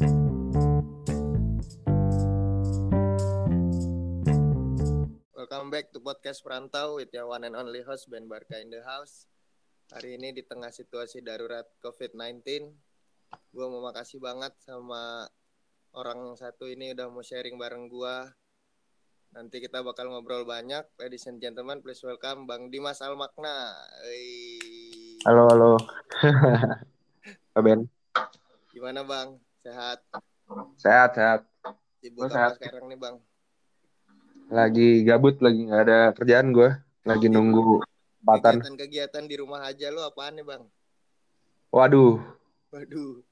Welcome back to podcast Perantau with your one and only host Ben Barka in the house. Hari ini di tengah situasi darurat COVID-19, gue mau makasih banget sama orang satu ini udah mau sharing bareng gue. Nanti kita bakal ngobrol banyak. Ladies and gentlemen, please welcome Bang Dimas Almakna. Halo, halo. Pak Ben. Gimana Bang? Sehat? Sehat, sehat. Sibuk apa sehat. sekarang nih Bang? Lagi gabut, lagi nggak ada kerjaan gue. Lagi nunggu kesempatan. Kegiatan-kegiatan di rumah aja lo apaan nih Bang? Waduh, Waduh,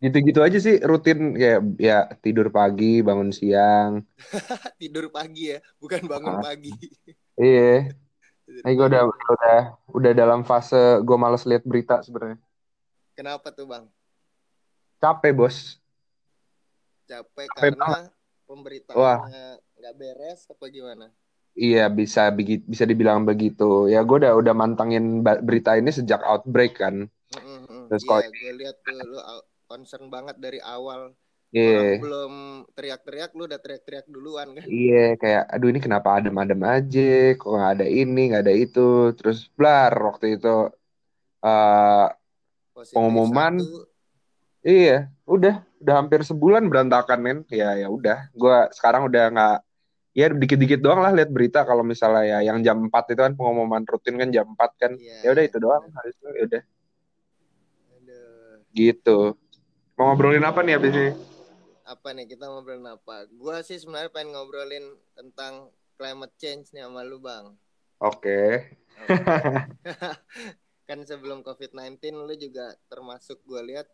gitu-gitu aja sih rutin ya ya tidur pagi, bangun siang. tidur pagi ya, bukan bangun Ah. pagi. Iya. Ini gue udah udah udah dalam fase gue males lihat berita sebenarnya. Kenapa tuh Bang? Capek bos. Capek Capek karena pemberitaannya nggak beres apa gimana? Iya bisa bisa dibilang begitu. Ya gue udah udah mantengin ba- berita ini sejak outbreak kan. Terus kalau- gue lihat tuh lu concern banget dari awal. Iya. Orang belum teriak-teriak, lu udah teriak-teriak duluan kan? Iya kayak aduh ini kenapa adem-adem aja kok nggak ada ini nggak ada itu terus blar waktu itu Positif Pengumuman. satu, iya udah. Udah hampir sebulan berantakan men. Ya ya udah. Gua sekarang udah nggak ya dikit-dikit doang lah lihat berita kalau misalnya ya yang jam 4 itu kan pengumuman rutin kan jam 4 kan. Iya, ya udah itu iya, doang habis itu ya udah. Gitu. Mau ngobrolin apa nih abis ini? Apa nih kita ngobrolin apa? Gua sih sebenarnya pengen ngobrolin tentang climate change nih sama lu bang. oke. Kan sebelum COVID-19 lu juga termasuk gue lihat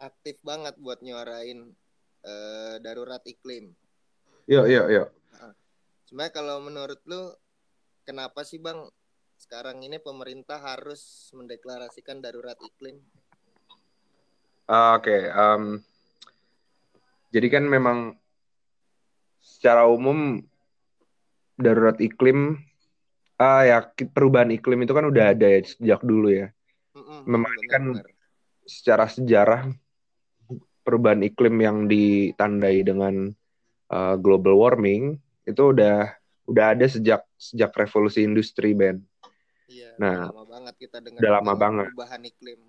aktif banget buat nyuarain eh, darurat iklim. yuk yuk yuk Sebenarnya kalau menurut lu kenapa sih bang sekarang ini pemerintah harus mendeklarasikan darurat iklim? Ah, oke em, jadi kan memang secara umum darurat iklim ah ya perubahan iklim itu kan udah ada ya sejak dulu ya. Mm-mm, Memang ini kan secara sejarah perubahan iklim yang ditandai dengan uh, global warming itu udah udah ada sejak sejak revolusi industri Ben. Iya, Nah, udah lama banget kita dengar udah lama banget. perubahan iklim.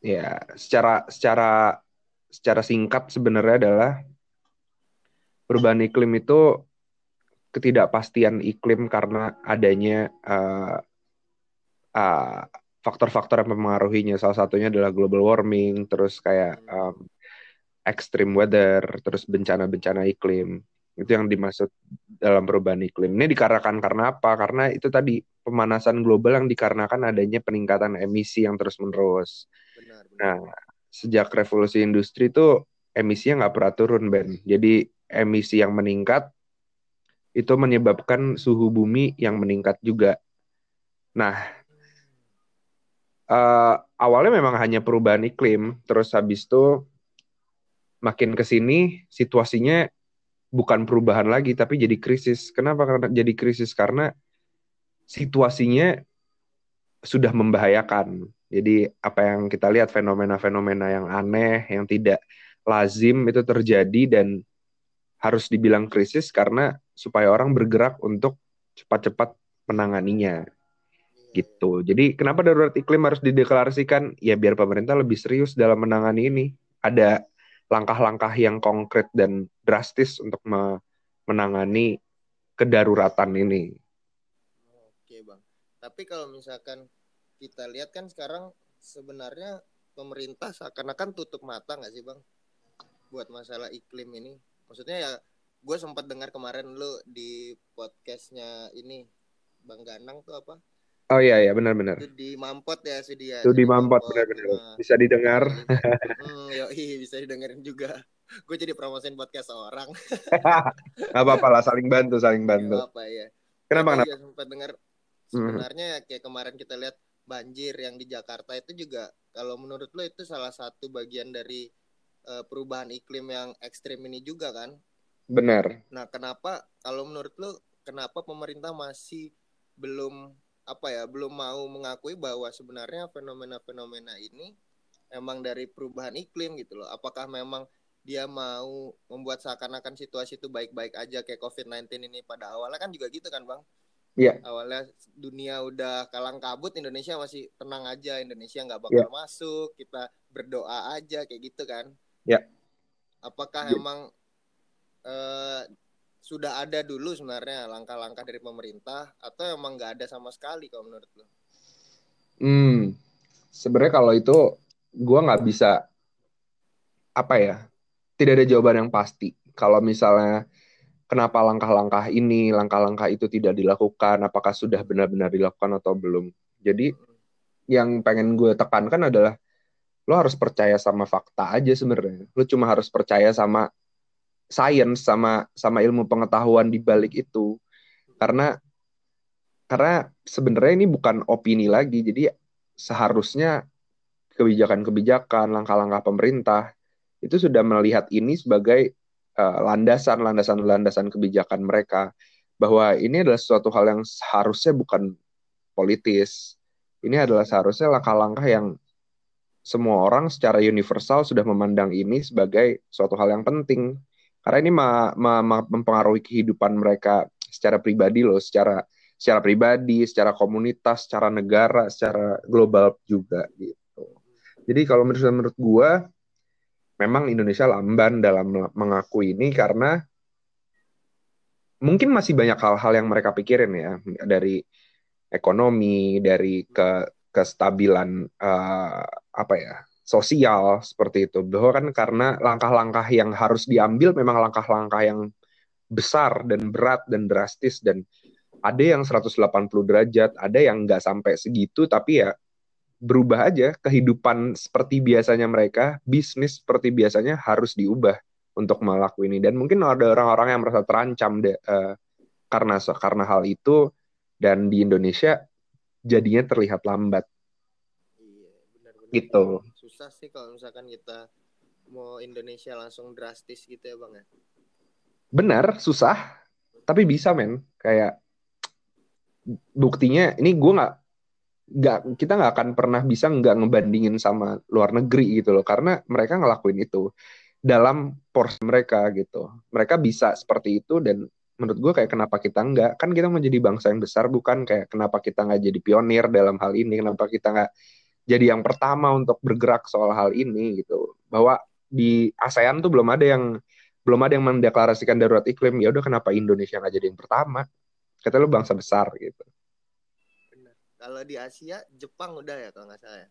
Ya, secara secara secara singkat sebenarnya adalah perubahan iklim itu ketidakpastian iklim karena adanya uh, uh, faktor-faktor yang mempengaruhinya. Salah satunya adalah global warming, terus kayak um, extreme weather, terus bencana-bencana iklim. Itu yang dimaksud dalam perubahan iklim. Ini dikarenakan karena apa? Karena itu tadi pemanasan global yang dikarenakan adanya peningkatan emisi yang terus-menerus. Benar, benar. Nah, sejak revolusi industri itu emisinya nggak pernah turun, Ben. Jadi emisi yang meningkat itu menyebabkan suhu bumi yang meningkat juga. Nah, eh, awalnya memang hanya perubahan iklim, terus habis itu makin ke sini situasinya bukan perubahan lagi, tapi jadi krisis. Kenapa? Karena jadi krisis karena situasinya sudah membahayakan. Jadi apa yang kita lihat fenomena-fenomena yang aneh, yang tidak lazim itu terjadi dan harus dibilang krisis karena supaya orang bergerak untuk cepat-cepat menanganinya gitu. Jadi kenapa darurat iklim harus dideklarasikan? Ya biar pemerintah lebih serius dalam menangani ini. Ada langkah-langkah yang konkret dan drastis untuk me- menangani kedaruratan ini. Oke bang. Tapi kalau misalkan kita lihat kan sekarang sebenarnya pemerintah seakan-akan tutup mata nggak sih bang buat masalah iklim ini. Maksudnya ya gue sempat dengar kemarin lu di podcastnya ini bang Ganang tuh apa? Oh iya ya benar-benar. Itu di Mampot ya sih dia. Itu di Mampot benar-benar. Nah, Bisa didengar. Hmm, yoi, bisa didengerin juga. Gue jadi promosiin podcast orang. Gak apa-apa lah saling bantu, saling bantu. Gak apa ya. Kenapa kenapa? juga sempat dengar Hmm. sebenarnya kayak kemarin kita lihat banjir yang di Jakarta itu juga kalau menurut lo itu salah satu bagian dari eh, perubahan iklim yang ekstrim ini juga kan? Benar. Nah, kenapa kalau menurut lo kenapa pemerintah masih belum apa ya, belum mau mengakui bahwa sebenarnya fenomena-fenomena ini emang dari perubahan iklim gitu loh. Apakah memang dia mau membuat seakan-akan situasi itu baik-baik aja kayak COVID-19 ini pada awalnya kan juga gitu kan bang Iya. awalnya dunia udah kalang kabut Indonesia masih tenang aja Indonesia nggak bakal masuk kita berdoa aja kayak gitu kan Iya. apakah emang eh, sudah ada dulu sebenarnya langkah-langkah dari pemerintah atau emang nggak ada sama sekali kalau menurut lo Hmm, sebenarnya kalau itu gue nggak bisa apa ya, tidak ada jawaban yang pasti. Kalau misalnya kenapa langkah-langkah ini, langkah-langkah itu tidak dilakukan, apakah sudah benar-benar dilakukan atau belum. Jadi yang pengen gue tekankan adalah lo harus percaya sama fakta aja sebenarnya. Lo cuma harus percaya sama sains, sama sama ilmu pengetahuan di balik itu. Karena karena sebenarnya ini bukan opini lagi. Jadi seharusnya kebijakan-kebijakan langkah-langkah pemerintah itu sudah melihat ini sebagai uh, landasan landasan landasan kebijakan mereka. Bahwa ini adalah suatu hal yang seharusnya bukan politis. Ini adalah seharusnya langkah-langkah yang semua orang secara universal sudah memandang ini sebagai suatu hal yang penting karena ini ma ma ma mempengaruhi kehidupan mereka secara pribadi loh secara secara pribadi, secara komunitas, secara negara, secara global juga gitu. Jadi kalau menurut menurut gue, memang Indonesia lamban dalam mengakui ini karena mungkin masih banyak hal-hal yang mereka pikirin ya dari ekonomi, dari ke kestabilan uh, apa ya sosial seperti itu. Bahwa kan karena langkah-langkah yang harus diambil memang langkah-langkah yang besar dan berat dan drastis dan ada yang 180 derajat, ada yang nggak sampai segitu, tapi ya berubah aja kehidupan seperti biasanya mereka, bisnis seperti biasanya harus diubah untuk melakukan ini. Dan mungkin ada orang-orang yang merasa terancam deh, uh, karena karena hal itu dan di Indonesia jadinya terlihat lambat. Iya, benar-benar. Gitu. Susah sih kalau misalkan kita mau Indonesia langsung drastis gitu ya bang ya. Benar, susah. Tapi bisa men. Kayak buktinya ini gue nggak nggak kita nggak akan pernah bisa nggak ngebandingin sama luar negeri gitu loh karena mereka ngelakuin itu dalam porsi mereka gitu mereka bisa seperti itu dan menurut gue kayak kenapa kita nggak kan kita menjadi bangsa yang besar bukan kayak kenapa kita nggak jadi pionir dalam hal ini kenapa kita nggak jadi yang pertama untuk bergerak soal hal ini gitu bahwa di ASEAN tuh belum ada yang belum ada yang mendeklarasikan darurat iklim ya udah kenapa Indonesia nggak jadi yang pertama kata lu bangsa besar gitu Benar. Kalau di Asia, Jepang udah ya kalau nggak salah ya.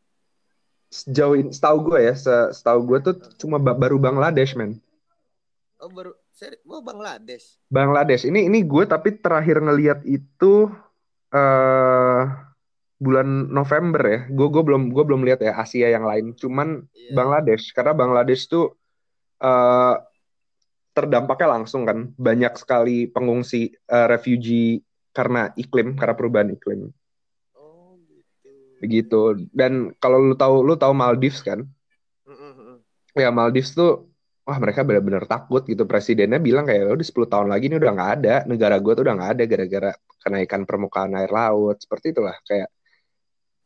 sejauh ini setahu gue ya se- setahu gue tuh cuma ba- baru Bangladesh men Oh baru, seri, oh Bangladesh. Bangladesh ini ini gue tapi terakhir ngelihat itu eh bulan November ya. Gue gue belum gue belum lihat ya Asia yang lain. Cuman Iya. Bangladesh karena Bangladesh tuh eh terdampaknya langsung kan. Banyak sekali pengungsi eh, refugee karena iklim karena perubahan iklim. Oh gitu. begitu. Dan kalau lu tahu lu tahu Maldives kan? Mm-mm-mm. ya Maldives tuh wah mereka benar-benar takut gitu. Presidennya bilang kayak udah 10 tahun lagi ini udah nggak ada. Negara gue tuh udah nggak ada gara-gara kenaikan permukaan air laut. Seperti itulah kayak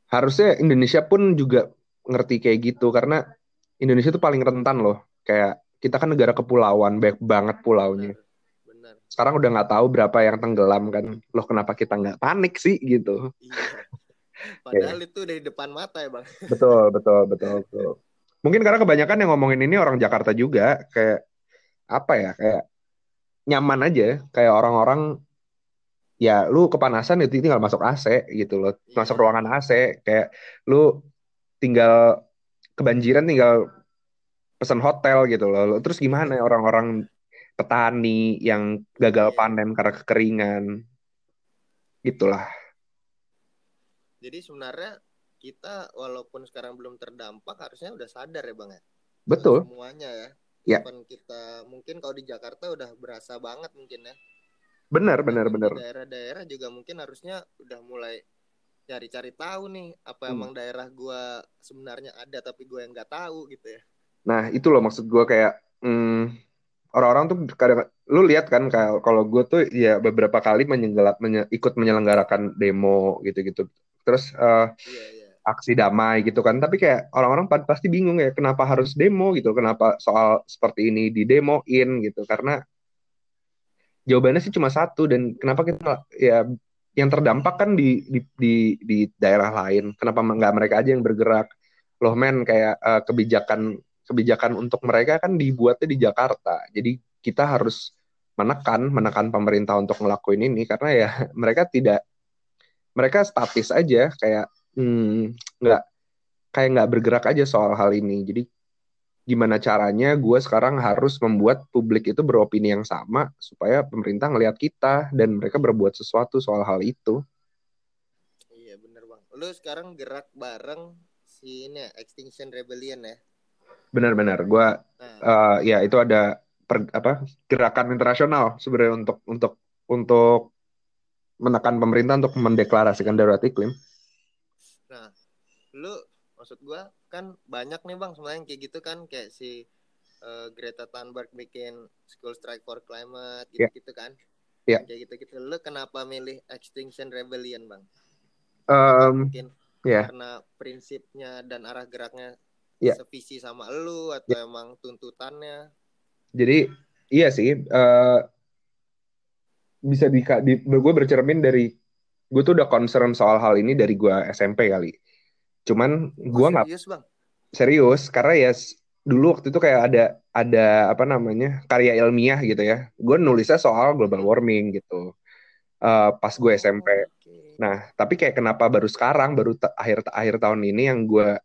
harusnya Indonesia pun juga ngerti kayak gitu karena Indonesia tuh paling rentan loh. Kayak kita kan negara kepulauan banyak banget pulaunya. sekarang udah nggak tahu berapa yang tenggelam kan. Loh kenapa kita nggak panik sih gitu. Iya. Padahal itu dari depan mata ya bang. betul betul betul betul. Mungkin karena kebanyakan yang ngomongin ini orang Jakarta juga kayak apa ya kayak nyaman aja. Kayak orang-orang ya lu kepanasan itu tinggal masuk AC gitu loh Iya. masuk ruangan AC kayak lu tinggal kebanjiran tinggal pesen hotel gitu loh Lu- terus gimana ya orang-orang petani yang gagal Iya. panen karena kekeringan gitulah Jadi sebenarnya kita walaupun sekarang belum terdampak harusnya udah sadar ya bang ya. betul Semuanya ya. Ya. Bukan kita mungkin kalau di Jakarta udah berasa banget mungkin ya. Benar benar benar daerah-daerah juga mungkin harusnya udah mulai cari-cari tahu nih apa Hmm. emang daerah gua sebenarnya ada tapi gua yang nggak tahu gitu ya. Nah, itu loh maksud gue kayak hmm, orang-orang tuh kadang lu lihat kan kalau gue tuh ya beberapa kali menyenggelat menye- ikut menyelenggarakan demo gitu-gitu. Terus eh, Iya iya. aksi damai gitu kan tapi kayak orang-orang pasti bingung ya kenapa harus demo gitu kenapa soal seperti ini didemoin gitu karena jawabannya sih cuma satu dan kenapa kita ya yang terdampak kan di di di, di daerah lain. Kenapa nggak mereka aja yang bergerak? Loh men kayak uh, kebijakan kebijakan untuk mereka kan dibuatnya di Jakarta. Jadi kita harus menekan menekan pemerintah untuk ngelakuin ini karena ya mereka tidak mereka statis aja kayak hmm, nggak kayak nggak bergerak aja soal hal ini. Jadi gimana caranya gue sekarang harus membuat publik itu beropini yang sama supaya pemerintah ngelihat kita dan mereka berbuat sesuatu soal hal itu. Iya bener bang. Lu sekarang gerak bareng si ini ya, Extinction Rebellion ya? Benar-benar gue nah. uh, ya itu ada per, apa gerakan internasional sebenarnya untuk untuk untuk menekan pemerintah untuk mendeklarasikan darurat iklim. Nah, lu maksud gua kan banyak nih bang sebenarnya kayak gitu kan kayak si uh, Greta Thunberg bikin School Strike for Climate gitu gitu kan. Iya. Yeah. Kayak gitu gitu. Lu kenapa milih Extinction Rebellion bang? Um, Mungkin yeah. karena prinsipnya dan arah geraknya yeah. sevisi sama lu atau yeah. emang tuntutannya? Jadi iya sih. Uh, bisa di, di gue bercermin dari gue tuh udah concern soal hal ini dari gue SMP kali cuman gue nggak serius bang? Serius karena ya dulu waktu itu kayak ada ada apa namanya karya ilmiah gitu ya. Gue nulisnya soal global warming gitu uh, pas gue SMP oh, okay. nah tapi kayak kenapa baru sekarang baru akhir akhir tahun ini yang gue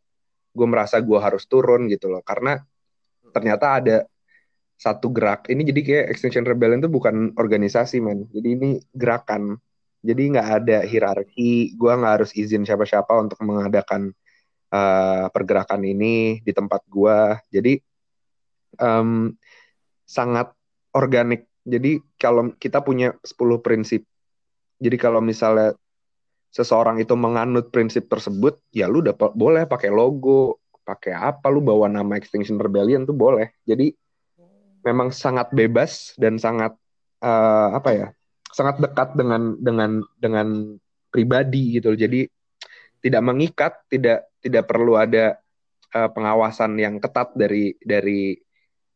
gue merasa gue harus turun gitu loh. Karena ternyata ada satu gerak. Ini jadi kayak Extinction Rebellion itu bukan organisasi man jadi ini gerakan jadi nggak ada hierarki gue nggak harus izin siapa-siapa untuk mengadakan uh, pergerakan ini di tempat gue jadi um, sangat organik. Jadi kalau kita punya 10 prinsip jadi kalau misalnya seseorang itu menganut prinsip tersebut ya lu dapat boleh pakai logo pakai apa lu bawa nama Extinction Rebellion tuh boleh. Jadi memang sangat bebas dan sangat uh, apa ya sangat dekat dengan dengan dengan pribadi gitu jadi tidak mengikat tidak tidak perlu ada uh, pengawasan yang ketat dari dari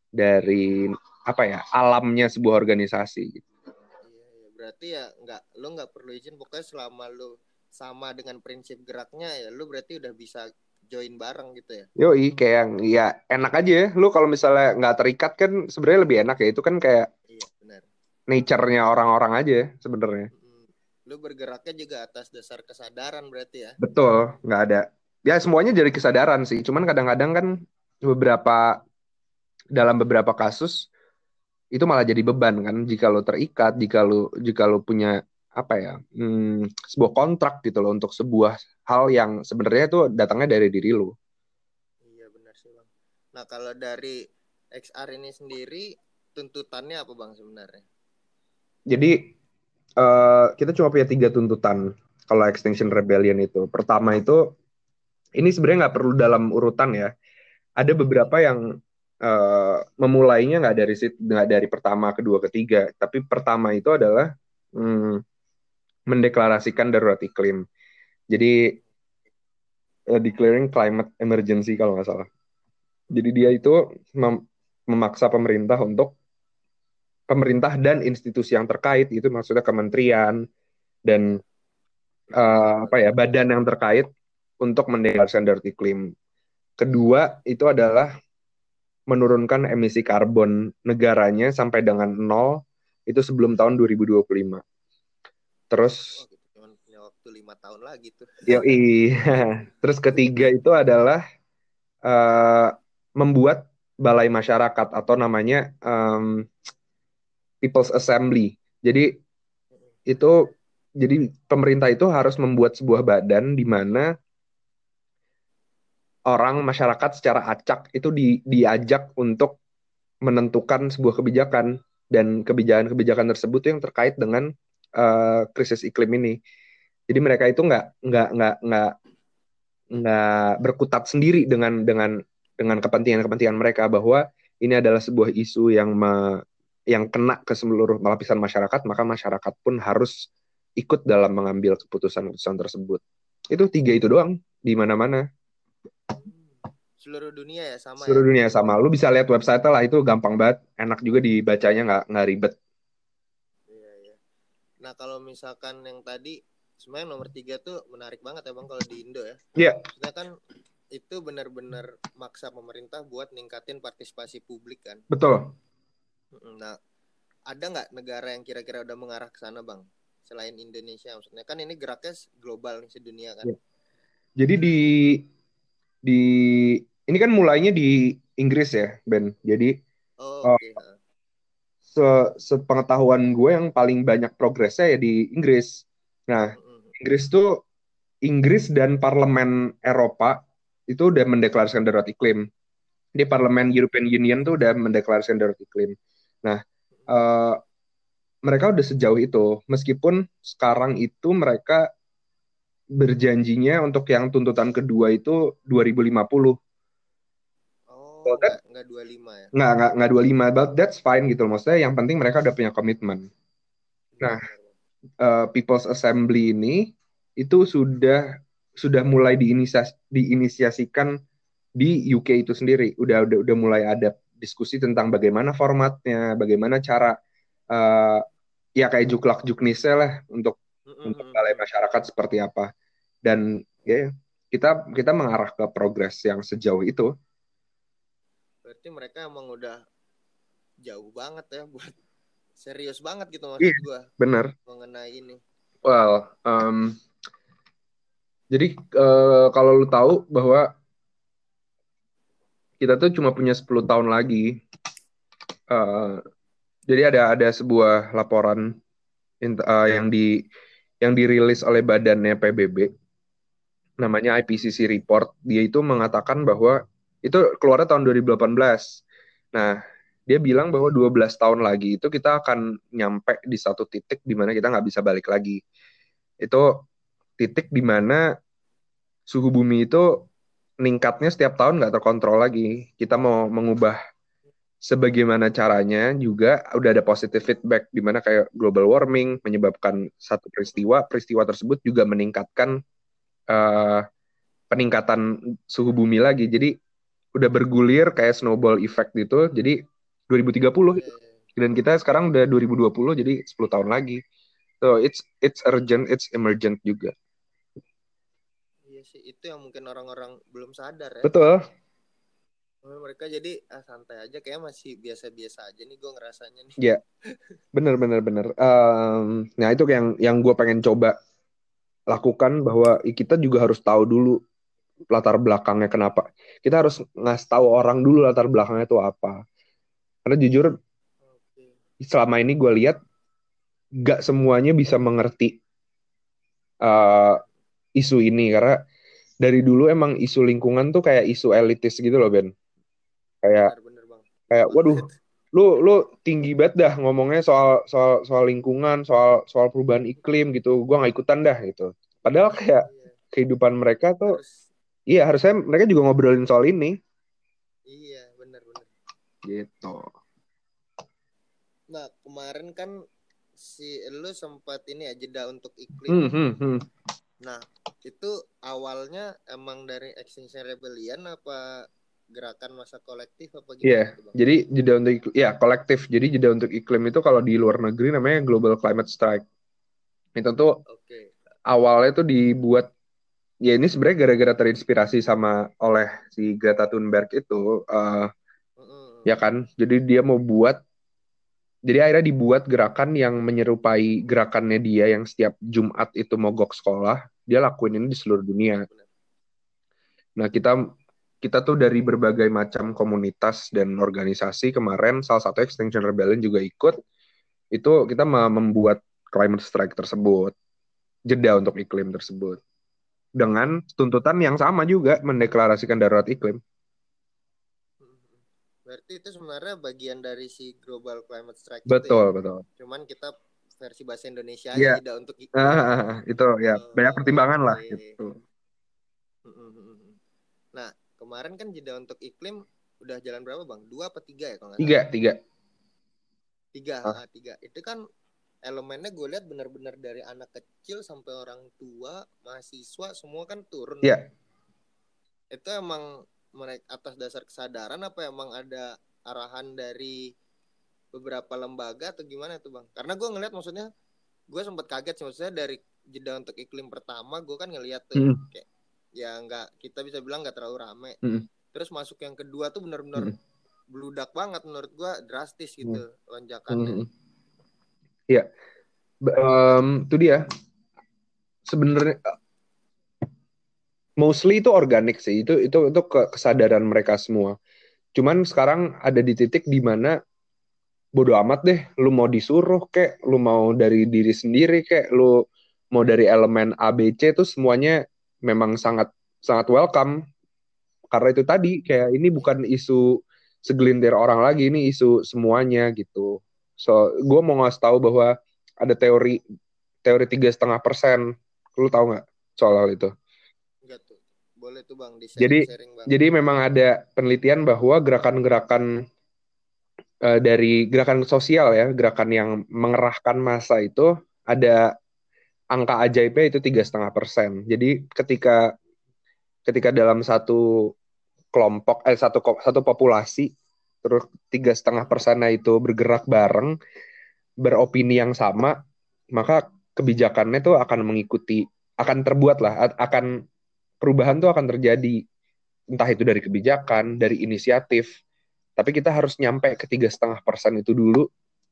dari apa ya alamnya sebuah organisasi gitu. Iya, iya. berarti ya nggak lo nggak perlu izin pokoknya selama lo sama dengan prinsip geraknya ya lo berarti udah bisa join bareng gitu ya. Yoi kayak yang ya enak aja ya. Lu kalau misalnya nggak terikat kan sebenarnya lebih enak ya. Itu kan kayak nature-nya orang-orang aja sebenarnya. Lu bergeraknya juga atas dasar kesadaran berarti ya? Betul, nggak ada. Ya semuanya dari kesadaran sih. Cuman kadang-kadang kan beberapa dalam beberapa kasus itu malah jadi beban kan jika lo terikat, jika lo jika lo punya apa ya hmm, sebuah kontrak gitu loh untuk sebuah hal yang sebenarnya itu datangnya dari diri lo. Iya benar sih bang. Nah kalau dari XR ini sendiri tuntutannya apa bang sebenarnya? Jadi uh, kita cuma punya tiga tuntutan kalau Extinction Rebellion itu. Pertama itu ini sebenarnya nggak perlu dalam urutan ya. Ada beberapa yang uh, memulainya nggak dari nggak dari pertama, kedua, ketiga. Tapi pertama itu adalah hmm, mendeklarasikan darurat iklim. Jadi uh, declaring climate emergency kalau nggak salah. Jadi dia itu mem memaksa pemerintah untuk pemerintah dan institusi yang terkait itu maksudnya kementerian dan uh, apa ya badan yang terkait untuk mendeklarasikan darurat iklim. Kedua itu adalah menurunkan emisi karbon negaranya sampai dengan nol itu sebelum tahun 2025. Terus oh, waktu lima tahun lagi tuh. iya. Terus ketiga itu adalah uh, membuat balai masyarakat atau namanya um, People's Assembly. Jadi itu jadi pemerintah itu harus membuat sebuah badan di mana orang masyarakat secara acak itu di, diajak untuk menentukan sebuah kebijakan dan kebijakan-kebijakan tersebut yang terkait dengan uh, krisis iklim ini. Jadi mereka itu nggak nggak nggak nggak nggak berkutat sendiri dengan dengan dengan kepentingan-kepentingan mereka bahwa ini adalah sebuah isu yang me, yang kena ke seluruh lapisan masyarakat, maka masyarakat pun harus ikut dalam mengambil keputusan-keputusan tersebut. Itu tiga itu doang. di mana-mana. Seluruh dunia ya sama Seluruh ya. dunia sama. Lu bisa lihat website lah itu gampang banget, enak juga dibacanya nggak nggak ribet. Iya, iya. Nah, kalau misalkan yang tadi sebenarnya nomor tiga tuh menarik banget ya Bang kalau di Indo ya. Iya. Maksudnya kan itu benar-benar maksa pemerintah buat ningkatin partisipasi publik kan. Betul. Nah, ada nggak negara yang kira-kira udah mengarah ke sana, Bang? Selain Indonesia, maksudnya kan ini geraknya global nih sedunia kan. Iya. Jadi di di ini kan mulainya di Inggris ya, Ben. Jadi Oh, Oh. oke. ha. se sepengetahuan gue yang paling banyak progresnya ya di Inggris. Nah. Inggris tuh Inggris dan Parlemen Eropa itu udah mendeklarasikan darurat iklim. Di Parlemen European Union tuh udah mendeklarasikan darurat iklim. Nah, eh, mereka udah sejauh itu, meskipun sekarang itu mereka berjanjinya untuk yang tuntutan kedua itu 2050. Oh, Well, that- nggak nggak 25 ya. Nggak, nggak, nggak 25, but that's fine gitu loh. Maksudnya yang penting mereka udah punya komitmen. Nah, eh, People's Assembly ini itu sudah sudah mulai diinisiasi, diinisiasikan di UK itu sendiri. Udah udah udah mulai ada diskusi tentang bagaimana formatnya, bagaimana cara eh, ya kayak juklak juknisnya lah untuk Mm-mm. untuk balai masyarakat seperti apa. Dan ya kita kita mengarah ke progres yang sejauh itu. Berarti mereka emang udah jauh banget ya buat serius banget gitu maksud Iya. gua Bener. mengenai ini. Well, um, jadi eh, kalau lu tahu bahwa kita tuh cuma punya 10 tahun lagi. Eh, jadi ada ada sebuah laporan eh, yang di yang dirilis oleh badannya PBB namanya IPCC report. Dia itu mengatakan bahwa itu keluarnya tahun 2018. Nah, dia bilang bahwa 12 tahun lagi itu kita akan nyampe di satu titik di mana kita nggak bisa balik lagi. Itu titik di mana suhu bumi itu meningkatnya setiap tahun nggak terkontrol lagi. Kita mau mengubah sebagaimana caranya juga udah ada positive feedback di mana kayak global warming menyebabkan satu peristiwa, peristiwa tersebut juga meningkatkan eh, peningkatan suhu bumi lagi. Jadi udah bergulir kayak snowball effect gitu. Jadi 2030 Iya, dan kita sekarang udah 2020 jadi 10 tahun lagi. So it's it's urgent, it's emergent juga. Sih itu yang mungkin orang-orang belum sadar ya. Betul. Mereka jadi ah, santai aja kayak masih biasa-biasa aja nih gue ngerasanya nih. Iya. Bener bener bener. Em, nah itu yang yang gue pengen coba lakukan bahwa kita juga harus tahu dulu latar belakangnya kenapa. Kita harus ngasih tahu orang dulu latar belakangnya itu apa. Karena jujur Oke. selama ini gue lihat gak semuanya bisa mengerti eh, isu ini karena dari dulu emang isu lingkungan tuh kayak isu elitis gitu loh Ben. Kayak Bener-bener bang. kayak waduh lu lu tinggi banget dah ngomongnya soal soal soal lingkungan soal soal perubahan iklim gitu gua nggak ikutan dah gitu padahal kayak Iya. kehidupan mereka tuh Harus iya harusnya mereka juga ngobrolin soal ini iya bener-bener. gitu Nah kemarin kan si lu sempat ini ya jeda untuk hmm, iklim. hmm, hmm. Nah itu awalnya emang dari Extinction Rebellion apa gerakan masa kolektif apa Iya, gimana tuh bang? jadi jeda untuk iklim, ya kolektif. Jadi jeda untuk iklim itu kalau di luar negeri namanya Global Climate Strike. Itu tuh Oke. awalnya tuh dibuat ya ini sebenarnya gara-gara terinspirasi sama oleh si Greta Thunberg itu eh, Mm-mm. ya kan. Jadi dia mau buat jadi akhirnya dibuat gerakan yang menyerupai gerakannya dia yang setiap Jumat itu mogok sekolah. Dia lakuin ini di seluruh dunia. Nah, kita kita tuh dari berbagai macam komunitas dan organisasi kemarin salah satu Extinction Rebellion juga ikut. Itu kita membuat climate strike tersebut. Jeda untuk iklim tersebut. Dengan tuntutan yang sama juga mendeklarasikan darurat iklim. Berarti itu sebenarnya bagian dari si Global Climate Strike Betul, ya. betul. Cuman kita versi bahasa Indonesia Iya. aja jeda untuk. Ah, itu ya Oh, banyak pertimbangan lah oke. gitu. Mm-mm. Nah kemarin kan jeda untuk iklim udah jalan berapa bang? Dua apa tiga ya kalau nggak Tiga, salah? tiga. Tiga, Ah. tiga. Itu kan elemennya gue lihat benar-benar dari anak kecil sampai orang tua, mahasiswa semua kan turun. Iya. itu emang mereka atas dasar kesadaran apa emang ada arahan dari beberapa lembaga atau gimana tuh bang? Karena gue ngeliat maksudnya gue sempat kaget sih maksudnya dari jeda untuk iklim pertama gue kan ngeliat tuh hmm. kayak ya nggak kita bisa bilang nggak terlalu rame. Hmm. Terus masuk yang kedua tuh benar-benar hmm. beludak banget menurut gue drastis gitu hmm. lonjakannya. Hmm. Iya, um, itu dia. Sebenarnya mostly itu organik sih. Itu itu itu kesadaran mereka semua. Cuman sekarang ada di titik di mana bodo amat deh. Lu mau disuruh kek lu mau dari diri sendiri kek lu mau dari elemen ABC itu semuanya memang sangat sangat welcome. Karena itu tadi kayak ini bukan isu segelintir orang lagi ini isu semuanya gitu. So gue mau ngasih tahu bahwa ada teori teori tiga setengah persen. Lu tahu nggak soal itu boleh tuh bang jadi bang. jadi memang ada penelitian bahwa gerakan-gerakan uh, dari gerakan sosial ya, gerakan yang mengerahkan massa itu ada angka ajaibnya itu tiga setengah persen. Jadi ketika ketika dalam satu kelompok eh satu satu populasi terus tiga setengah persennya itu bergerak bareng beropini yang sama maka kebijakannya tuh akan mengikuti akan terbuat lah akan perubahan tuh akan terjadi. Entah itu dari kebijakan dari inisiatif. Tapi kita harus nyampe ke tiga setengah persen itu dulu.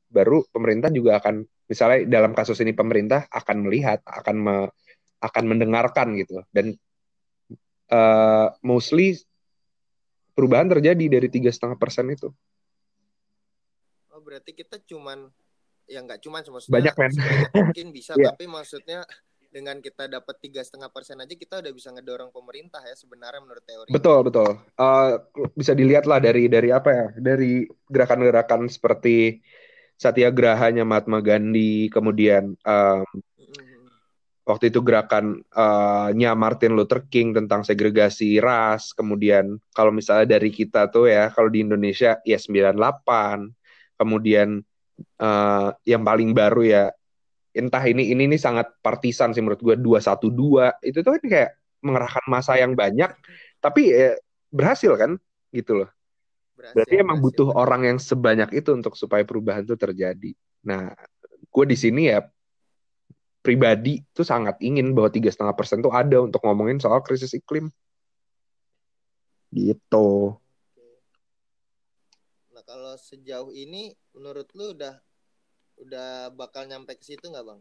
Baru pemerintah juga akan misalnya dalam kasus ini pemerintah akan melihat akan me, akan mendengarkan gitu. Dan uh, mostly perubahan terjadi dari tiga setengah persen itu. Oh berarti kita cuman ya nggak cuman maksudnya banyak men. mungkin bisa yeah. tapi maksudnya dengan kita dapat tiga setengah persen aja kita udah bisa ngedorong pemerintah ya sebenarnya menurut teori. Betul betul. Uh, bisa dilihat lah dari dari apa ya dari gerakan-gerakan seperti Satyagrahanya Mahatma Gandhi, kemudian um, waktu itu gerakannya uh, Martin Luther King tentang segregasi ras, kemudian kalau misalnya dari kita tuh ya kalau di Indonesia ya 98, kemudian uh, yang paling baru ya entah ini ini ini sangat partisan sih menurut gue dua satu dua. Itu tuh kan kayak mengerahkan masa yang banyak tapi eh, berhasil kan? Gitu loh. Berhasil, berarti emang berhasil, butuh orang yang sebanyak itu untuk supaya perubahan itu terjadi. Nah gue di sini ya pribadi tuh sangat ingin bahwa tiga setengah persen tuh ada untuk ngomongin soal krisis iklim. Gitu. Nah kalau sejauh ini menurut lu udah udah bakal nyampe ke situ nggak bang?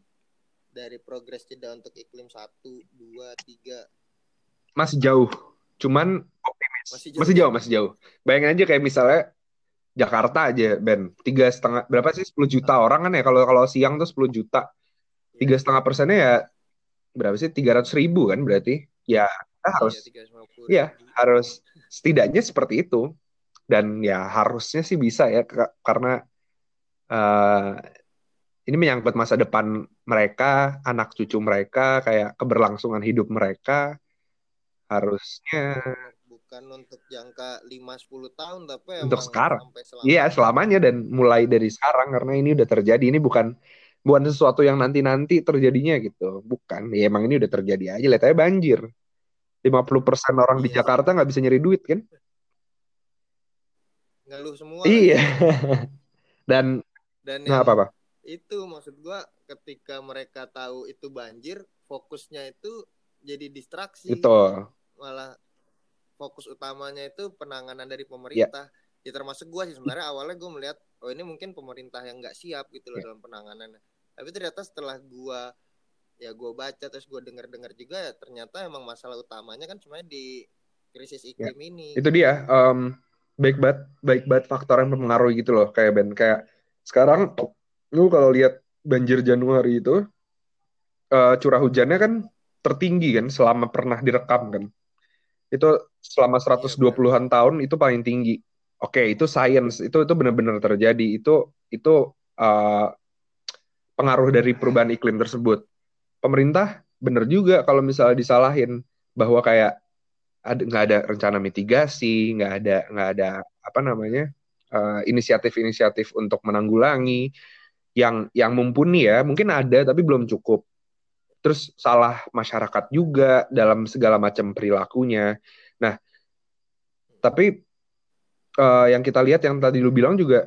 Dari progres jeda untuk iklim satu dua tiga. Masih jauh. Cuman optimis. Masih jauh, masih jauh. masih jauh. Bayangin aja kayak misalnya Jakarta aja Ben. Tiga setengah berapa sih? 10 juta orang kan ya? Kalau kalau siang tuh 10 juta. Tiga yeah. setengah persennya ya berapa sih? Tiga ratus ribu kan berarti? Ya kita harus ya harus setidaknya seperti itu. Dan ya harusnya sih bisa ya karena uh, ini menyangkut masa depan mereka, anak cucu mereka, kayak keberlangsungan hidup mereka. Harusnya bukan untuk jangka 5 10 tahun tapi untuk sekarang. Iya, selamanya dan mulai dari sekarang karena ini udah terjadi. Ini bukan bukan sesuatu yang nanti-nanti terjadinya gitu. Bukan. Ya emang ini udah terjadi aja. Lihat aja banjir. 50% orang iya. di Jakarta nggak bisa nyari duit kan? Ngeluh semua. Iya. dan dan nah, apa apa? Itu maksud gua ketika mereka tahu itu banjir fokusnya itu jadi distraksi itu malah fokus utamanya itu penanganan dari pemerintah yeah. ya termasuk gua sih sebenarnya awalnya gua melihat oh ini mungkin pemerintah yang nggak siap gitu loh yeah. dalam penanganannya tapi ternyata setelah gua ya gua baca terus gua dengar dengar juga ya ternyata emang masalah utamanya kan cuma di krisis ya. iklim yeah. ini itu dia um, baik banget baik banget faktor yang mempengaruhi gitu loh kayak Ben kayak sekarang lu kalau lihat banjir Januari itu uh, curah hujannya kan tertinggi kan selama pernah direkam kan. Itu selama 120-an iya, tahun itu paling tinggi. Oke, okay, itu science, itu itu benar-benar terjadi. Itu itu uh, pengaruh dari perubahan iklim tersebut. Pemerintah benar juga kalau misalnya disalahin bahwa kayak ada nggak ada rencana mitigasi, nggak ada nggak ada apa namanya uh, inisiatif-inisiatif untuk menanggulangi yang yang mumpuni ya mungkin ada tapi belum cukup. Terus salah masyarakat juga dalam segala macam perilakunya. Nah tapi uh, yang kita lihat yang tadi lu bilang juga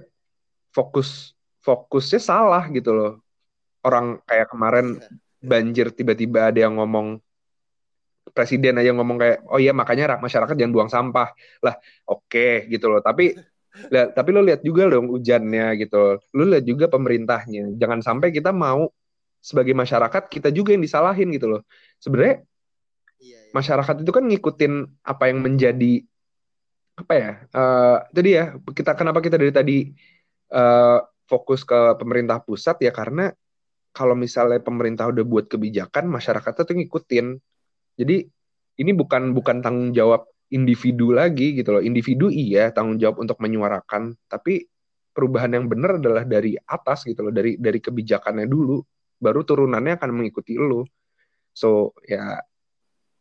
fokus fokusnya salah gitu loh. Orang kayak kemarin banjir tiba-tiba ada yang ngomong presiden aja ngomong kayak oh iya makanya masyarakat jangan buang sampah. Lah oke okay, gitu loh. Tapi lihat tapi lo lihat juga dong hujannya gitu. Lo lihat juga pemerintahnya. Jangan sampai kita mau sebagai masyarakat kita juga yang disalahin gitu loh. Sebenarnya iya, iya. masyarakat itu kan ngikutin apa yang menjadi apa ya uh, itu dia. Kita kenapa kita dari tadi uh, fokus ke pemerintah pusat? Ya karena kalau misalnya pemerintah udah buat kebijakan masyarakat tuh ngikutin. Jadi ini bukan bukan tanggung jawab individu lagi gitu loh. Individu iya tanggung jawab untuk menyuarakan, tapi perubahan yang benar adalah dari atas gitu loh, dari dari kebijakannya dulu, baru turunannya akan mengikuti lo. So ya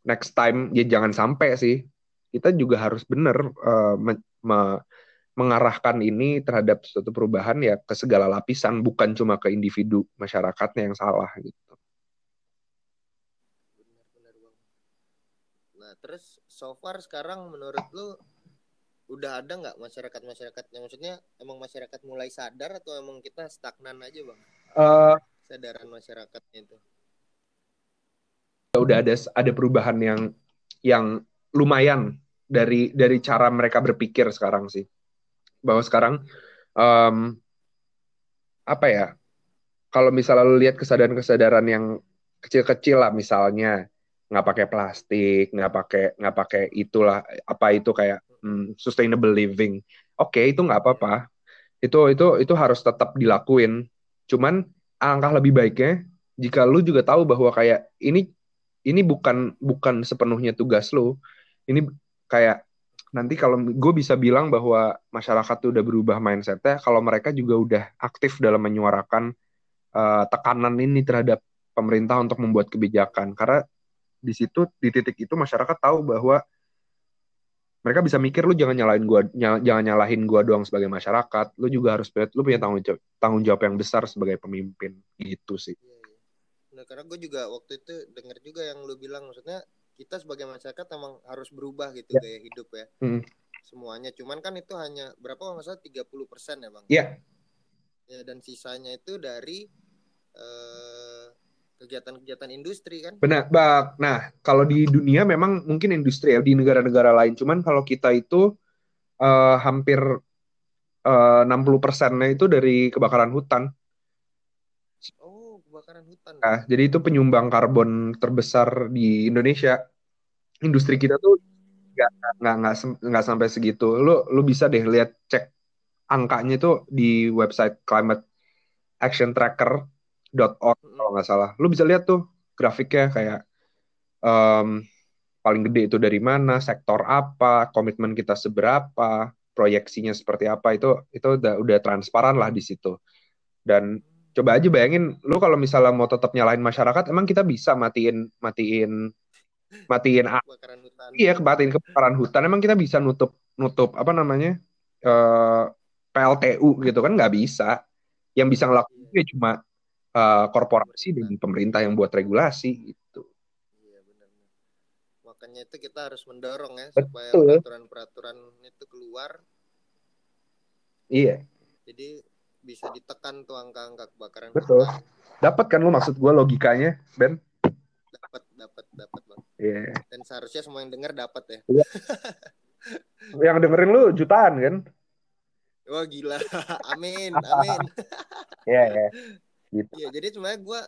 next time ya jangan sampai sih kita juga harus benar uh, me, me, mengarahkan ini terhadap suatu perubahan ya ke segala lapisan, bukan cuma ke individu masyarakatnya yang salah gitu. Nah, terus so far sekarang menurut lu udah ada nggak masyarakat masyarakat yang maksudnya emang masyarakat mulai sadar atau emang kita stagnan aja bang? Uh, Sadaran masyarakatnya itu. Udah ada ada perubahan yang yang lumayan dari dari cara mereka berpikir sekarang sih. Bahwa sekarang um, apa ya? Kalau misalnya lu lihat kesadaran-kesadaran yang kecil-kecil lah misalnya nggak pakai plastik nggak pakai nggak pakai itulah apa itu kayak hmm, sustainable living. Oke okay, itu nggak apa-apa. Itu itu itu harus tetap dilakuin. Cuman angka lebih baiknya jika lu juga tahu bahwa kayak ini ini bukan bukan sepenuhnya tugas lu. Ini kayak nanti kalau gue bisa bilang bahwa masyarakat tuh udah berubah mindsetnya kalau mereka juga udah aktif dalam menyuarakan uh, tekanan ini terhadap pemerintah untuk membuat kebijakan. Karena di situ di titik itu masyarakat tahu bahwa mereka bisa mikir lu jangan nyalahin gua ny jangan nyalahin gua doang sebagai masyarakat. Lu juga harus lu punya tanggung jawab tanggung jawab yang besar sebagai pemimpin. Gitu sih. Iya, iya. nah karena gue juga waktu itu dengar juga yang lu bilang maksudnya kita sebagai masyarakat emang harus berubah gitu ya. gaya hidup ya. Hmm. semuanya. Cuman kan itu hanya berapa nggak salah 30% ya bang? Iya. Ya dan sisanya itu dari eh, kegiatan-kegiatan industri kan. Benar, Bak. Nah, kalau di dunia memang mungkin industri ya di negara-negara lain. Cuman kalau kita itu uh, hampir uh, 60 persennya itu dari kebakaran hutan. Oh, kebakaran hutan. Nah, jadi itu penyumbang karbon terbesar di Indonesia. Industri kita tuh nggak nggak nggak nggak sampai segitu. Lu lu bisa deh lihat cek angkanya itu di website climate action tracker .org kalau nggak salah. Lu bisa lihat tuh grafiknya kayak um, paling gede itu dari mana, sektor apa, komitmen kita seberapa, proyeksinya seperti apa itu itu udah udah transparan lah di situ. Dan coba aja bayangin lu kalau misalnya mau tetap nyalahin masyarakat emang kita bisa matiin matiin matiin kebakaran hutan. Iya, kebatin kebakaran hutan emang kita bisa nutup nutup apa namanya? Uh, eh, PLTU gitu kan nggak bisa. Yang bisa ngelakuin ya cuma uh, korporasi dan pemerintah yang buat regulasi itu. Iya benar. Makanya itu kita harus mendorong ya Betul. supaya peraturan-peraturan itu keluar. Iya. Jadi bisa ditekan tuh angka-angka kebakaran. Betul. Dapat kan lu maksud gue logikanya, Ben? Dapat, dapat, dapat bang. Iya. Yeah. Dan seharusnya semua yang dengar dapat ya. Iya. yang dengerin lu jutaan kan? Wah gila, amin, amin. Iya, yeah, yeah gitu. Iya jadi sebenarnya gue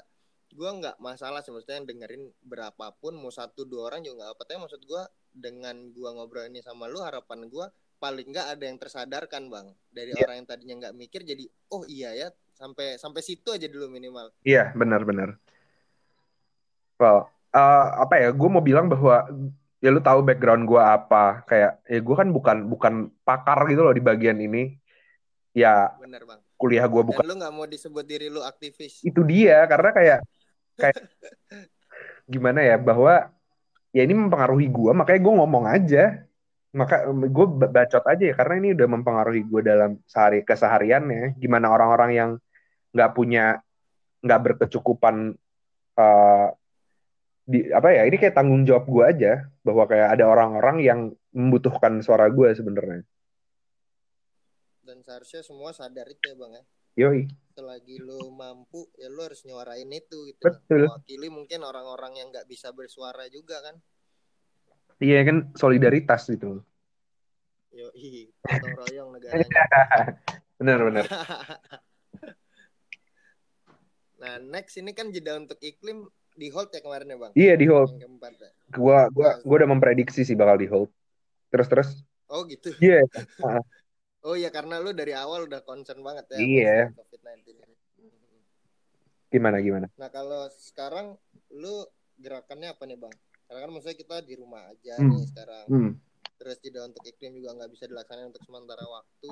gue nggak masalah sih maksudnya dengerin berapapun mau satu dua orang juga nggak apa tapi maksud gue dengan gue ngobrol ini sama lu harapan gue paling nggak ada yang tersadarkan bang. Dari yeah. orang yang tadinya nggak mikir jadi oh iya ya sampai sampai situ aja dulu minimal. Iya yeah, benar-benar well uh, apa ya gue mau bilang bahwa ya lu tahu background gue apa. Kayak ya gue kan bukan bukan pakar gitu loh di bagian ini. Ya bener bang kuliah gue bukan. Dan lu nggak mau disebut diri lu aktivis. Itu dia karena kayak kayak gimana ya bahwa ya ini mempengaruhi gue makanya gue ngomong aja maka gue bacot aja ya karena ini udah mempengaruhi gue dalam sehari kesehariannya gimana orang-orang yang nggak punya nggak berkecukupan uh, di apa ya ini kayak tanggung jawab gue aja bahwa kayak ada orang-orang yang membutuhkan suara gue sebenarnya. Dan seharusnya semua sadar itu ya bang ya. Yoi. Selagi lu mampu ya lu harus nyuarain itu gitu. Betul. Mewakili mungkin orang-orang yang nggak bisa bersuara juga kan. Iya kan solidaritas gitu. Yoi, gotong royong negaranya. bener bener. nah next ini kan jeda untuk iklim di hold ya kemarin ya bang. Iya di hold. Keempat ya. Gua gua gua udah memprediksi sih bakal di hold. Terus terus. Oh gitu. Iya. Oh iya karena lu dari awal udah concern banget ya Iya. sama COVID-19 ini. Gimana gimana? Nah kalau sekarang lu gerakannya apa nih bang? Karena kan maksudnya kita di rumah aja Hmm. nih sekarang. Hmm. Terus jeda untuk iklim juga nggak bisa dilaksanakan untuk sementara waktu.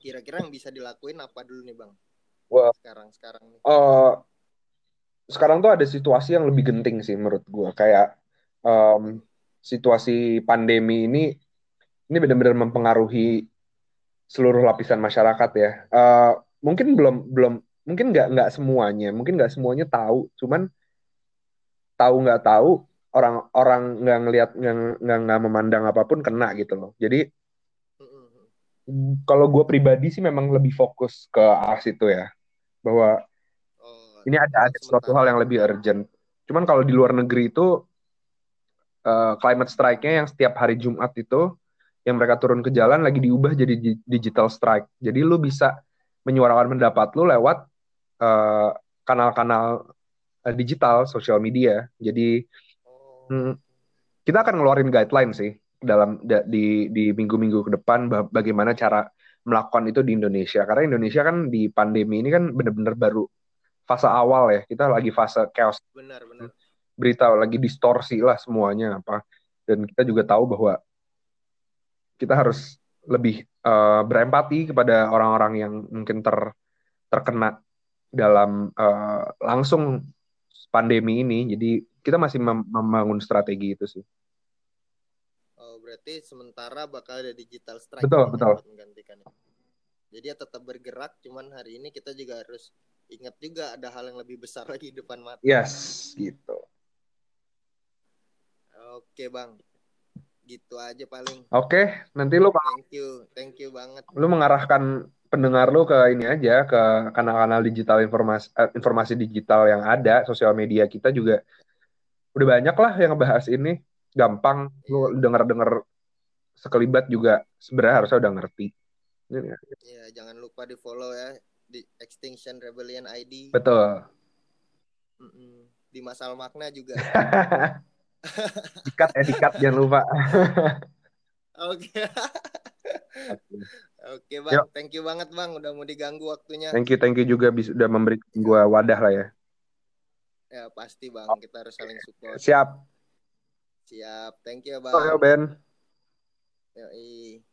Kira-kira yang bisa dilakuin apa dulu nih bang? Wah. Sekarang sekarang nih. Eh, sekarang tuh ada situasi yang lebih genting sih menurut gua kayak em, situasi pandemi ini ini benar-benar mempengaruhi seluruh lapisan masyarakat ya. Eh, mungkin belum belum mungkin nggak nggak semuanya mungkin nggak semuanya tahu cuman tahu nggak tahu orang-orang nggak ngelihat nggak nggak memandang apa pun kena gitu loh. Jadi kalau gue pribadi sih memang lebih fokus ke arah situ ya bahwa Oh, ini ada ada suatu hal yang lebih urgent. Cuman kalau di luar negeri itu eh, climate strike-nya yang setiap hari Jumat itu yang mereka turun ke jalan lagi diubah jadi di- digital strike. Jadi lu bisa menyuarakan pendapat lu lewat eh, kanal-kanal eh, digital, sosial media. Jadi hmm, kita akan ngeluarin guideline sih dalam da- di di minggu-minggu ke depan ba- bagaimana cara melakukan itu di Indonesia. Karena Indonesia kan di pandemi ini kan bener-bener baru fase awal ya. Kita lagi fase chaos Benar benar. berita lagi distorsi lah semuanya apa dan kita juga tahu bahwa kita harus lebih eh, berempati kepada orang-orang yang mungkin ter terkena dalam eh, langsung pandemi ini jadi kita masih mem- membangun strategi itu sih Oh berarti sementara bakal ada digital strike. Betul, nih betul. buat menggantikannya. Jadi ya tetap bergerak, cuman hari ini kita juga harus ingat juga ada hal yang lebih besar lagi di depan mata. yes gitu Oke bang, gitu aja paling. oke nanti lu Thank you, thank you banget. lu mengarahkan pendengar lu ke ini aja ke kanal-kanal digital informasi eh, informasi digital yang ada sosial media kita juga udah banyak lah yang ngebahas ini gampang lu denger-denger sekelibat juga sebenarnya harusnya udah ngerti Ya jangan lupa di follow ya di Extinction Rebellion ID. betul Mm-mm. Di Masal Makna juga. dikat ya dikat jangan lupa Oke. Oke bang, Yuk. thank you banget bang, udah mau diganggu waktunya. thank you thank you juga bisa udah memberi gua wadah lah ya Ya pasti bang, kita harus saling support. siap Siap, thank you oh, yo bang. Ben Yoi.